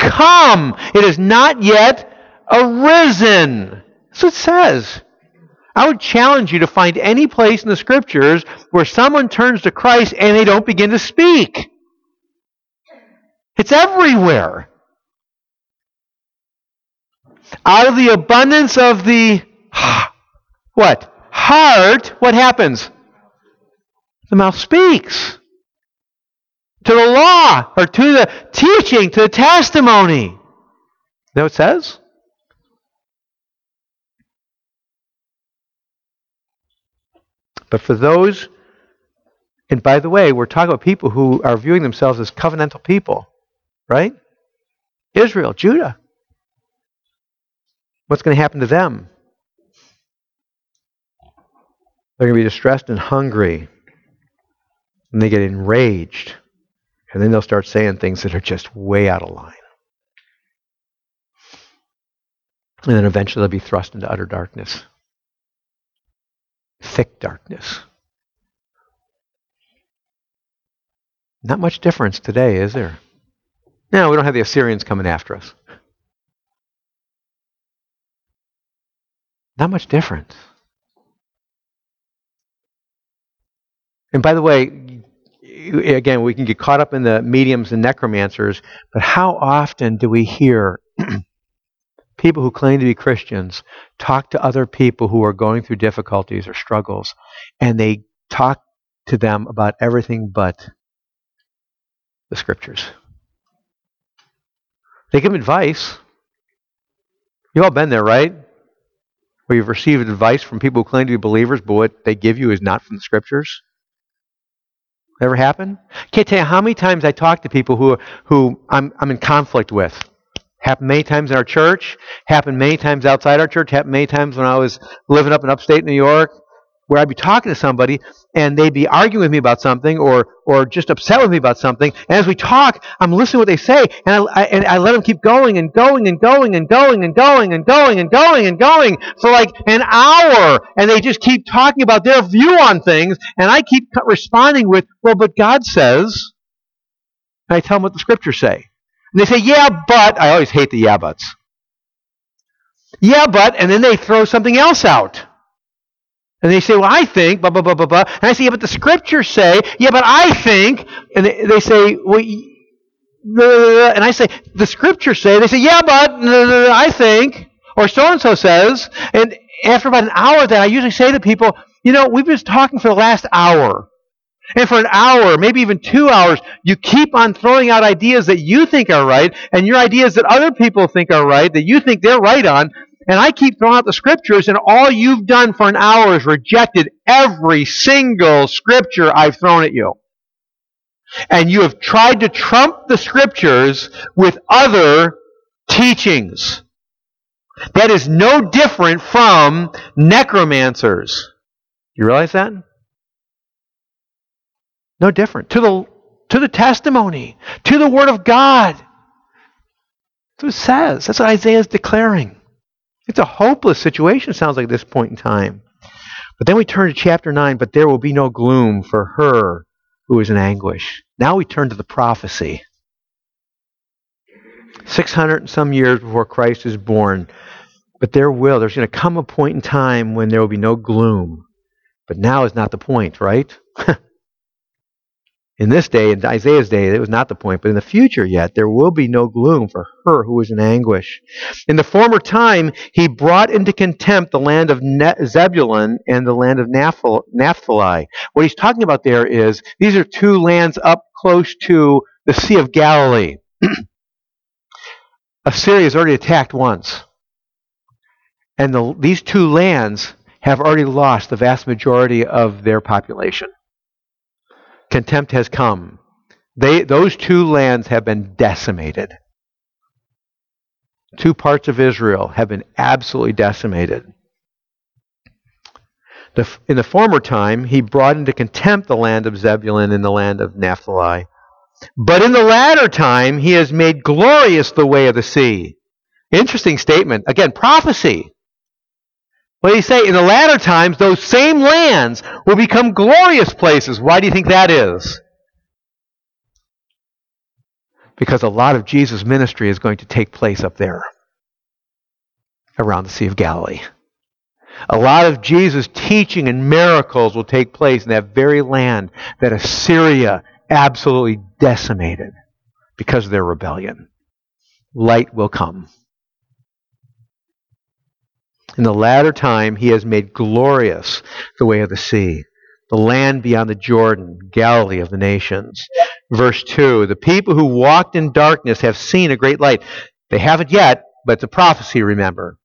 come. It has not yet arisen. That's what it says. I would challenge you to find any place in the scriptures where someone turns to Christ and they don't begin to speak. It's everywhere. Out of the abundance of the what? Heart, what happens? The mouth speaks. To the law, or to the teaching, to the testimony. Is that what it says? But for those, and by the way, we're talking about people who are viewing themselves as covenantal people, right? Israel, Judah. What's going to happen to them? They're going to be distressed and hungry. And they get enraged. And then they'll start saying things that are just way out of line. And then eventually they'll be thrust into utter darkness. Thick darkness. Not much difference today, is there? No, we don't have the Assyrians coming after us. Not much difference. And by the way, again, we can get caught up in the mediums and necromancers, but how often do we hear people who claim to be Christians talk to other people who are going through difficulties or struggles, and they talk to them about everything but the scriptures? They give advice. You've all been there, right? Where you've received advice from people who claim to be believers, but what they give you is not from the scriptures. Ever happen? Can't tell you how many times I talk to people who who I'm I'm in conflict with. Happened many times in our church. Happened many times outside our church. Happened many times when I was living up in upstate New York, where I'd be talking to somebody and they'd be arguing with me about something or or just upset with me about something. And as we talk, I'm listening to what they say, and I, I and I let them keep going and going and going and going and going and going and going and going for like an hour, and they just keep talking about their view on things, and I keep responding with, "Well, but God says." And I tell them what the scriptures say, and they say, "Yeah, but." I always hate the yeah buts. Yeah, but, and then they throw something else out. And they say, well, I think, blah, blah, blah, blah, blah. And I say, yeah, but the scriptures say, yeah, but I think. And they, they say, well, and I say, the scriptures say, they say, yeah, but I think, or so and so says. And after about an hour, then I usually say to people, you know, we've been talking for the last hour. And for an hour, maybe even two hours, you keep on throwing out ideas that you think are right, and your ideas that other people think are right, that you think they're right on, and I keep throwing out the scriptures, and all you've done for an hour is rejected every single scripture I've thrown at you. And you have tried to trump the scriptures with other teachings. That is no different from necromancers. You realize that? No different. To the, to the testimony, to the Word of God. That's what it says. That's what Isaiah is declaring. It's a hopeless situation, sounds like, at this point in time. But then we turn to chapter 9, but there will be no gloom for her who is in anguish. Now we turn to the prophecy. 600 and some years before Christ is born. But there will, there's going to come a point in time when there will be no gloom. But now is not the point, right? In this day, in Isaiah's day, it was not the point, but in the future yet, there will be no gloom for her who is in anguish. In the former time, he brought into contempt the land of Zebulun and the land of Naphtali. What he's talking about there is these are two lands up close to the Sea of Galilee. Assyria has already attacked once. And the, these two lands have already lost the vast majority of their population contempt has come. They, those two lands have been decimated. Two parts of Israel have been absolutely decimated. The, in the former time, he brought into contempt the land of Zebulun and the land of Naphtali. But in the latter time, he has made glorious the way of the sea. Interesting statement. Again, prophecy. What did he say? In the latter times, those same lands will become glorious places. Why do you think that is? Because a lot of Jesus' ministry is going to take place up there, around the Sea of Galilee. A lot of Jesus' teaching and miracles will take place in that very land that Assyria absolutely decimated because of their rebellion. Light will come. In the latter time, he has made glorious the way of the sea, the land beyond the Jordan, Galilee of the nations. Verse 2 The people who walked in darkness have seen a great light. They haven't yet, but a prophecy, remember.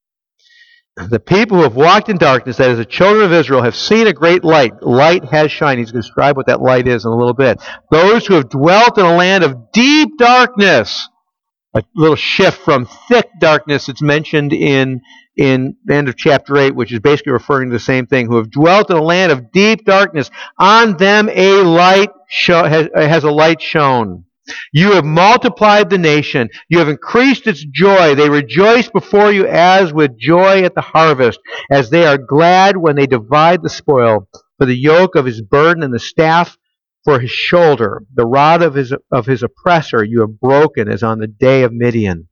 The people who have walked in darkness, that is, the children of Israel, have seen a great light. Light has shined. He's going to describe what that light is in a little bit. Those who have dwelt in a land of deep darkness, a little shift from thick darkness that's mentioned in in the end of chapter 8, which is basically referring to the same thing, who have dwelt in a land of deep darkness. On them a light has, has a light shone. You have multiplied the nation. You have increased its joy. They rejoice before you as with joy at the harvest, as they are glad when they divide the spoil. For the yoke of his burden and the staff for his shoulder, the rod of his, of his oppressor you have broken as on the day of Midian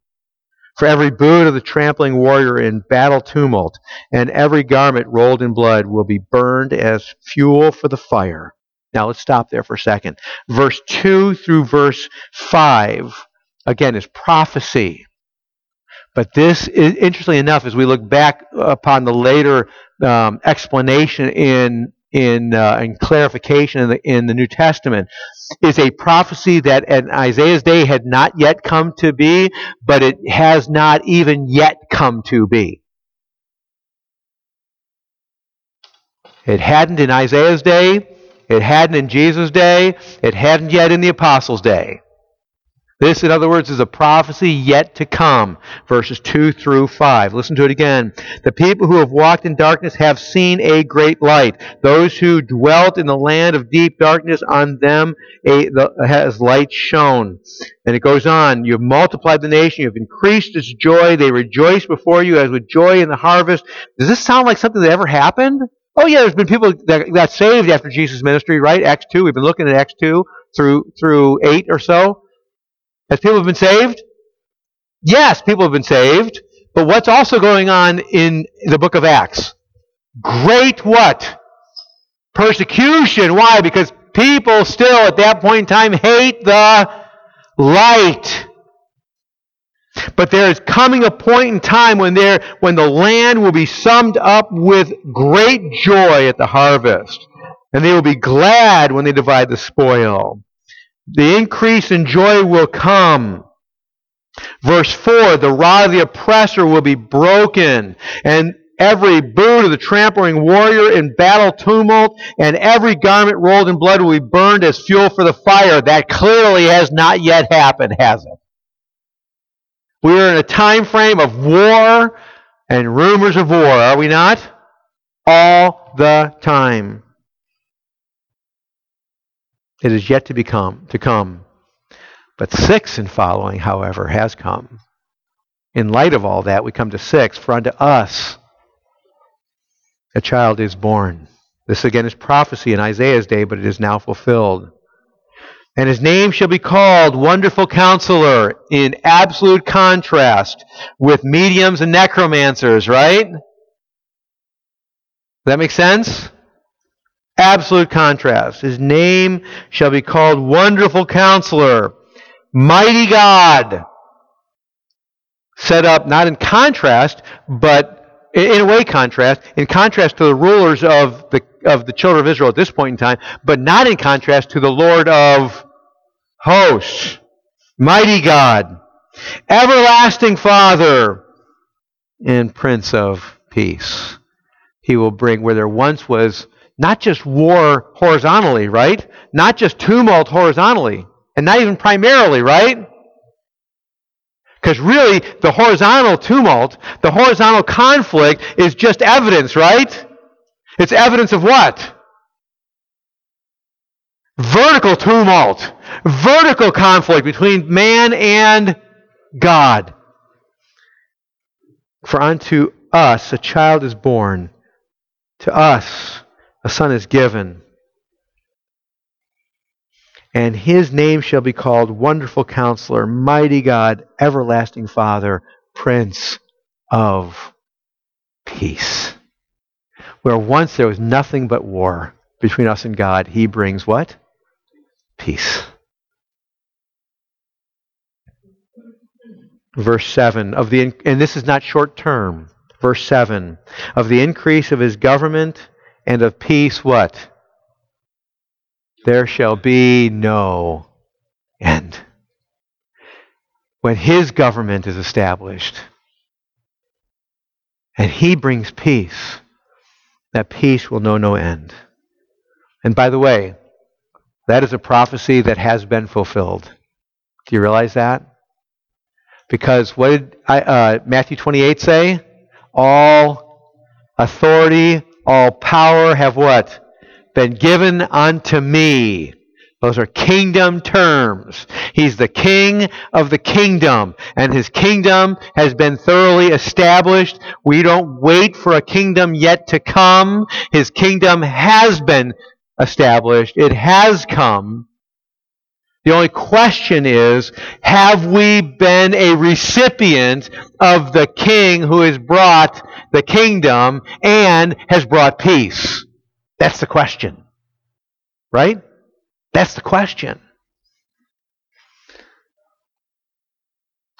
for every boot of the trampling warrior in battle tumult, and every garment rolled in blood will be burned as fuel for the fire. Now let's stop there for a second. Verse 2 through verse 5, again, is prophecy. But this, is, interestingly enough, as we look back upon the later um, explanation in in, uh, in clarification in the, in the New Testament, is a prophecy that in Isaiah's day had not yet come to be, but it has not even yet come to be. It hadn't in Isaiah's day, it hadn't in Jesus' day, it hadn't yet in the apostles' day. This, in other words, is a prophecy yet to come. Verses 2 through 5. Listen to it again. The people who have walked in darkness have seen a great light. Those who dwelt in the land of deep darkness, on them a, the, has light shone. And it goes on. You have multiplied the nation. You have increased its joy. They rejoice before you as with joy in the harvest. Does this sound like something that ever happened? Oh yeah, there's been people that got saved after Jesus' ministry, right? Acts 2. We've been looking at Acts 2 through, through 8 or so. Has people been saved? Yes, people have been saved. But what's also going on in the book of Acts? Great what? Persecution. Why? Because people still at that point in time hate the light. But there is coming a point in time when there when the land will be summed up with great joy at the harvest. And they will be glad when they divide the spoil. The increase in joy will come. Verse 4 The rod of the oppressor will be broken, and every boot of the trampling warrior in battle tumult, and every garment rolled in blood will be burned as fuel for the fire. That clearly has not yet happened, has it? We are in a time frame of war and rumors of war, are we not? All the time. It is yet to become to come. But six and following, however, has come. In light of all that, we come to six. For unto us a child is born. This again is prophecy in Isaiah's day, but it is now fulfilled. And his name shall be called Wonderful Counselor, in absolute contrast with mediums and necromancers, right? That make sense? Absolute contrast. His name shall be called Wonderful Counselor, Mighty God. Set up not in contrast, but in a way contrast, in contrast to the rulers of the, of the children of Israel at this point in time, but not in contrast to the Lord of hosts. Mighty God. Everlasting Father and Prince of Peace. He will bring where there once was not just war horizontally, right? Not just tumult horizontally, and not even primarily, right? Because really, the horizontal tumult, the horizontal conflict is just evidence, right? It's evidence of what? Vertical tumult, vertical conflict between man and God. For unto us a child is born, to us a son is given. And his name shall be called Wonderful Counselor, Mighty God, Everlasting Father, Prince of Peace. Where once there was nothing but war between us and God, he brings what? Peace. Verse 7 of the and this is not short term. Verse 7 of the increase of his government and of peace what? There shall be no end. When his government is established and he brings peace, that peace will know no end. And by the way, that is a prophecy that has been fulfilled. Do you realize that? Because what did I, uh, Matthew 28 say? All authority all power have what? Been given unto me. Those are kingdom terms. He's the king of the kingdom, and his kingdom has been thoroughly established. We don't wait for a kingdom yet to come. His kingdom has been established. It has come. The only question is, have we been a recipient of the king who has brought the kingdom and has brought peace? That's the question. Right? That's the question.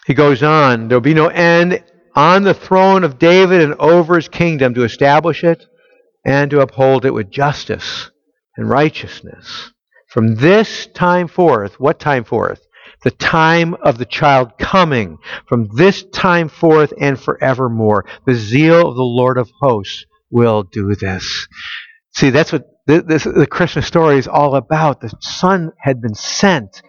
He goes on, there'll be no end on the throne of David and over his kingdom to establish it and to uphold it with justice and righteousness. From this time forth, what time forth? the time of the child coming from this time forth and forevermore. The zeal of the Lord of hosts will do this. See, that's what this, the Christmas story is all about. The Son had been sent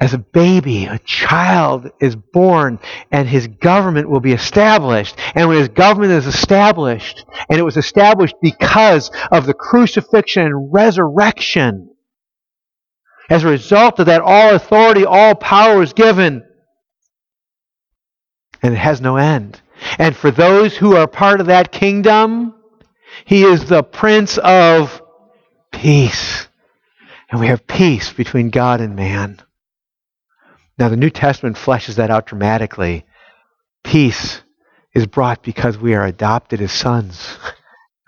as a baby, a child is born, and his government will be established. And when his government is established, and it was established because of the crucifixion and resurrection, as a result of that, all authority, all power is given. And it has no end. And for those who are part of that kingdom, he is the Prince of Peace. And we have peace between God and man. Now, the New Testament fleshes that out dramatically. Peace is brought because we are adopted as sons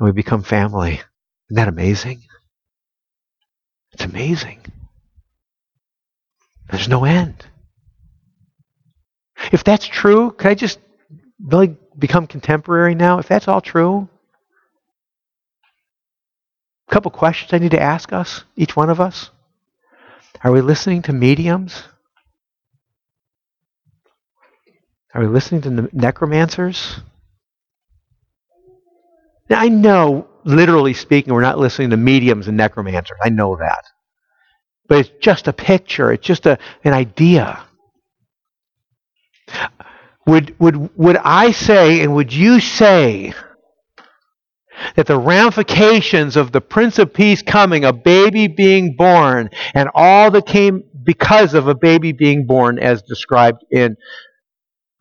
and we become family. Isn't that amazing? It's amazing. There's no end. If that's true, could I just really become contemporary now? If that's all true, a couple questions I need to ask us, each one of us. Are we listening to mediums? Are we listening to necromancers? Now, I know, literally speaking, we're not listening to mediums and necromancers. I know that but it's just a picture, it's just a, an idea. Would, would, would I say, and would you say, that the ramifications of the Prince of Peace coming, a baby being born, and all that came because of a baby being born, as described in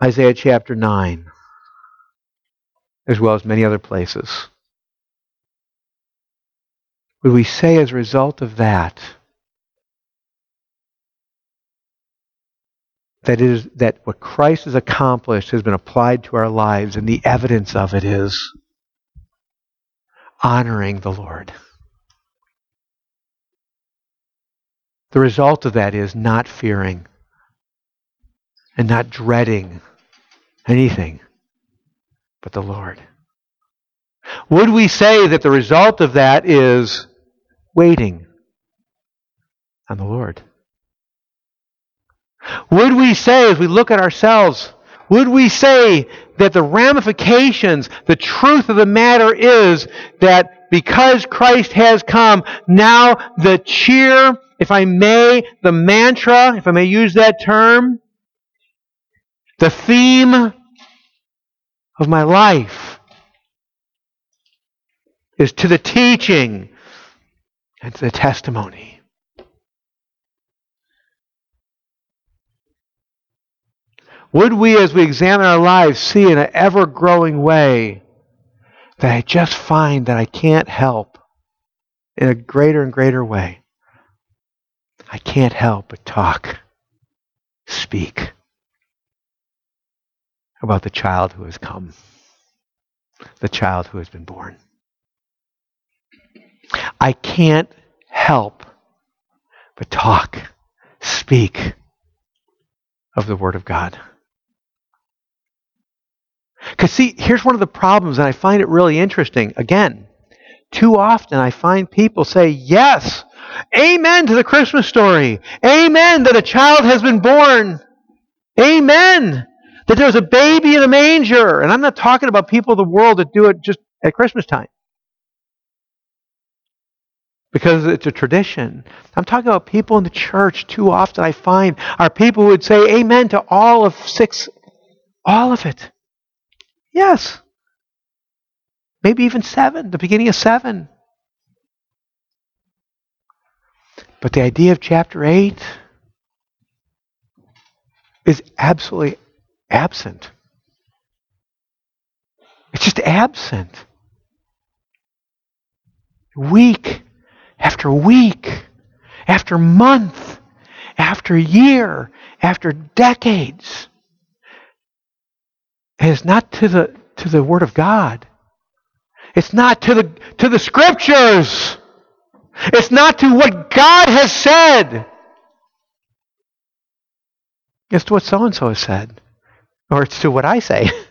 Isaiah chapter 9, as well as many other places, would we say as a result of that, that is that what Christ has accomplished has been applied to our lives, and the evidence of it is honoring the Lord. The result of that is not fearing and not dreading anything but the Lord. Would we say that the result of that is waiting on the Lord? Would we say, as we look at ourselves, would we say that the ramifications, the truth of the matter is that because Christ has come, now the cheer, if I may, the mantra, if I may use that term, the theme of my life is to the teaching and to the testimony. Would we, as we examine our lives, see in an ever growing way that I just find that I can't help in a greater and greater way? I can't help but talk, speak about the child who has come, the child who has been born. I can't help but talk, speak of the Word of God. Because, see, here's one of the problems, and I find it really interesting. Again, too often I find people say, Yes, amen to the Christmas story. Amen that a child has been born. Amen that there's a baby in a manger. And I'm not talking about people of the world that do it just at Christmas time because it's a tradition. I'm talking about people in the church too often I find are people who would say amen to all of six, all of it. Yes. Maybe even seven, the beginning of seven. But the idea of chapter 8 is absolutely absent. It's just absent. Week after week, after month, after year, after decades. And it's not to the, to the Word of God. It's not to the, to the Scriptures. It's not to what God has said. It's to what so and so has said. Or it's to what I say.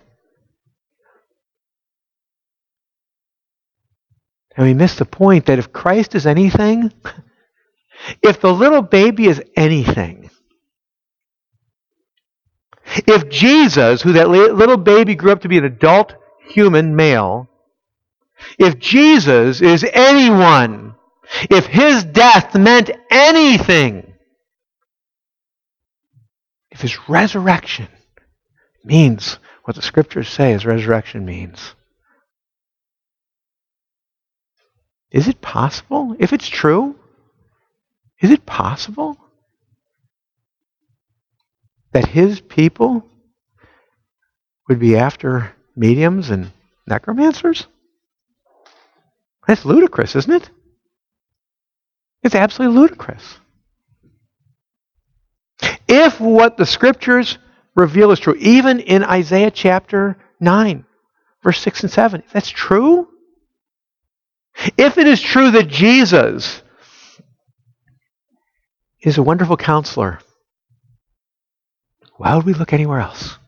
And we miss the point that if Christ is anything, if the little baby is anything, if Jesus, who that little baby grew up to be an adult human male, if Jesus is anyone, if his death meant anything, if his resurrection means what the scriptures say his resurrection means, is it possible? If it's true, is it possible that his people would be after mediums and necromancers? That's ludicrous, isn't it? It's absolutely ludicrous. If what the scriptures reveal is true, even in Isaiah chapter 9, verse 6 and 7, if that's true, if it is true that Jesus is a wonderful counselor, why would we look anywhere else?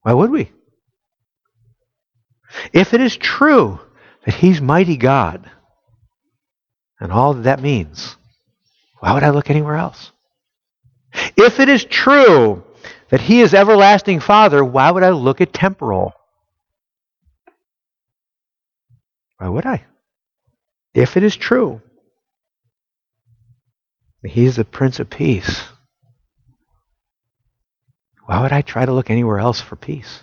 Why would we? If it is true that He's mighty God and all that that means, why would I look anywhere else? If it is true that He is everlasting Father, why would I look at temporal? Why would I? If it is true He's the Prince of Peace. Why would I try to look anywhere else for peace?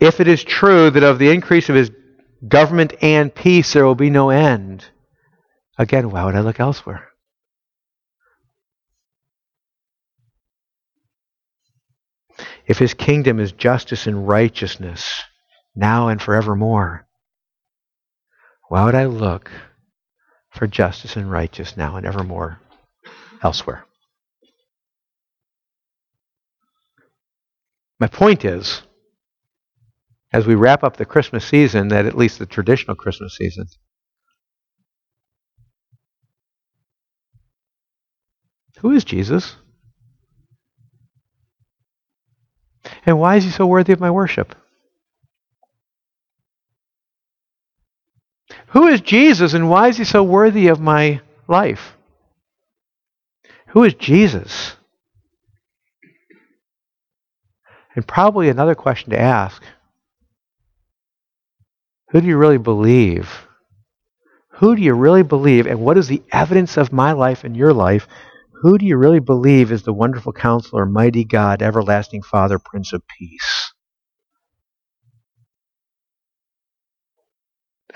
If it is true that of the increase of his government and peace there will be no end, again, why would I look elsewhere? If his kingdom is justice and righteousness, now and forevermore, why would I look for justice and righteousness now and evermore elsewhere? My point is as we wrap up the Christmas season, that at least the traditional Christmas season. Who is Jesus? And why is he so worthy of my worship? Who is Jesus and why is he so worthy of my life? Who is Jesus? And probably another question to ask Who do you really believe? Who do you really believe? And what is the evidence of my life and your life? Who do you really believe is the wonderful counselor, mighty God, everlasting Father, Prince of Peace?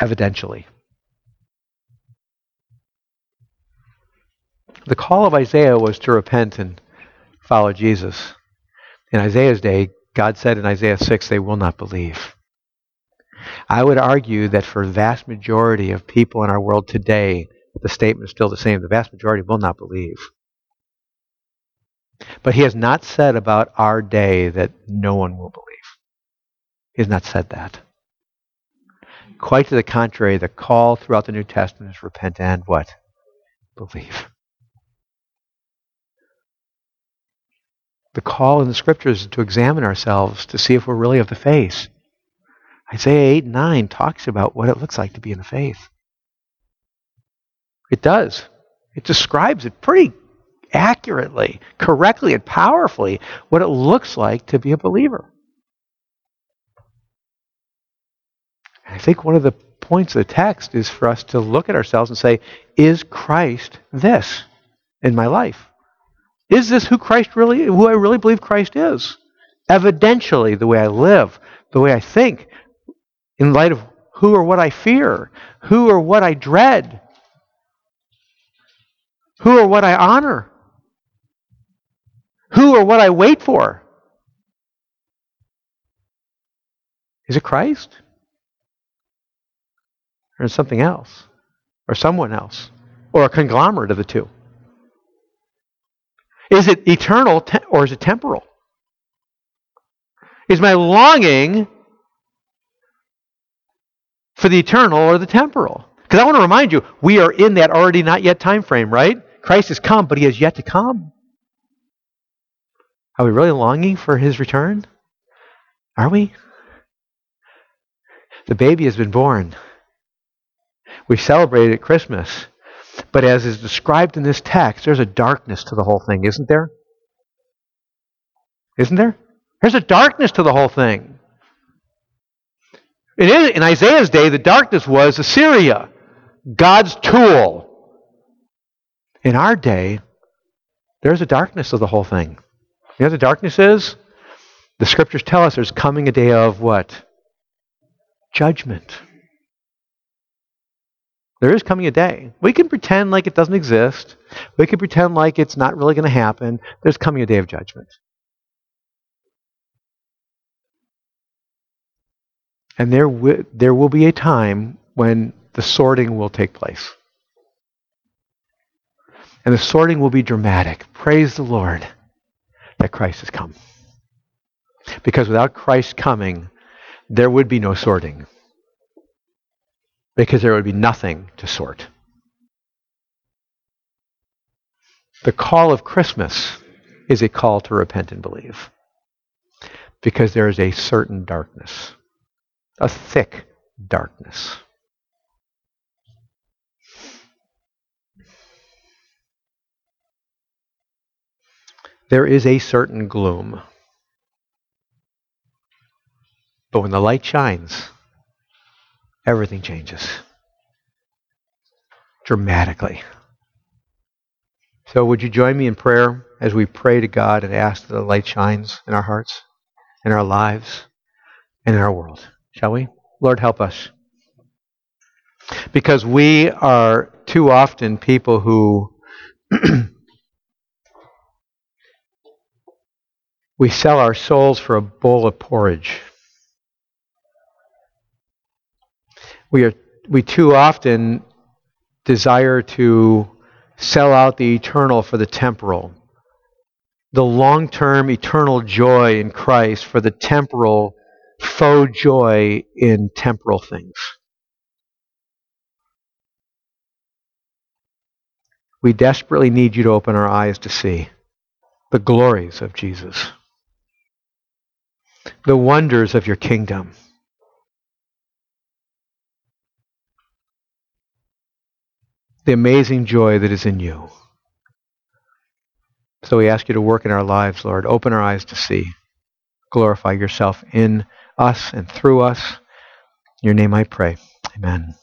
Evidentially. The call of Isaiah was to repent and follow Jesus. In Isaiah's day, God said in Isaiah 6, they will not believe. I would argue that for the vast majority of people in our world today, the statement is still the same. The vast majority will not believe. But he has not said about our day that no one will believe. He has not said that. Quite to the contrary, the call throughout the New Testament is repent and what? Believe. The call in the scriptures is to examine ourselves to see if we're really of the faith. Isaiah 8 and 9 talks about what it looks like to be in the faith. It does. It describes it pretty accurately, correctly, and powerfully what it looks like to be a believer. I think one of the points of the text is for us to look at ourselves and say, is Christ this in my life? Is this who Christ really, who I really believe Christ is? Evidentially, the way I live, the way I think, in light of who or what I fear, who or what I dread, who or what I honor, who or what I wait for. Is it Christ? Or something else? Or someone else? Or a conglomerate of the two? Is it eternal or is it temporal? Is my longing for the eternal or the temporal? Because I want to remind you, we are in that already not yet time frame, right? Christ has come, but he has yet to come. Are we really longing for his return? Are we? The baby has been born. We celebrated at Christmas. But as is described in this text, there's a darkness to the whole thing, isn't there? Isn't there? There's a darkness to the whole thing. In Isaiah's day, the darkness was Assyria, God's tool. In our day, there's a darkness of the whole thing. You know what the darkness is? The scriptures tell us there's coming a day of what? Judgment. There is coming a day. We can pretend like it doesn't exist. We can pretend like it's not really going to happen. There's coming a day of judgment. And there, w- there will be a time when the sorting will take place. And the sorting will be dramatic. Praise the Lord that Christ has come. Because without Christ coming, there would be no sorting because there would be nothing to sort. The call of Christmas is a call to repent and believe because there is a certain darkness, a thick darkness. There is a certain gloom. But when the light shines, everything changes dramatically. So, would you join me in prayer as we pray to God and ask that the light shines in our hearts, in our lives, and in our world? Shall we? Lord, help us. Because we are too often people who we sell our souls for a bowl of porridge. We are we too often desire to sell out the eternal for the temporal the long-term eternal joy in Christ for the temporal faux joy in temporal things. We desperately need you to open our eyes to see the glories of Jesus, the wonders of your kingdom. The amazing joy that is in you. So we ask you to work in our lives, Lord. Open our eyes to see. Glorify yourself in us and through us. In your name I pray. Amen.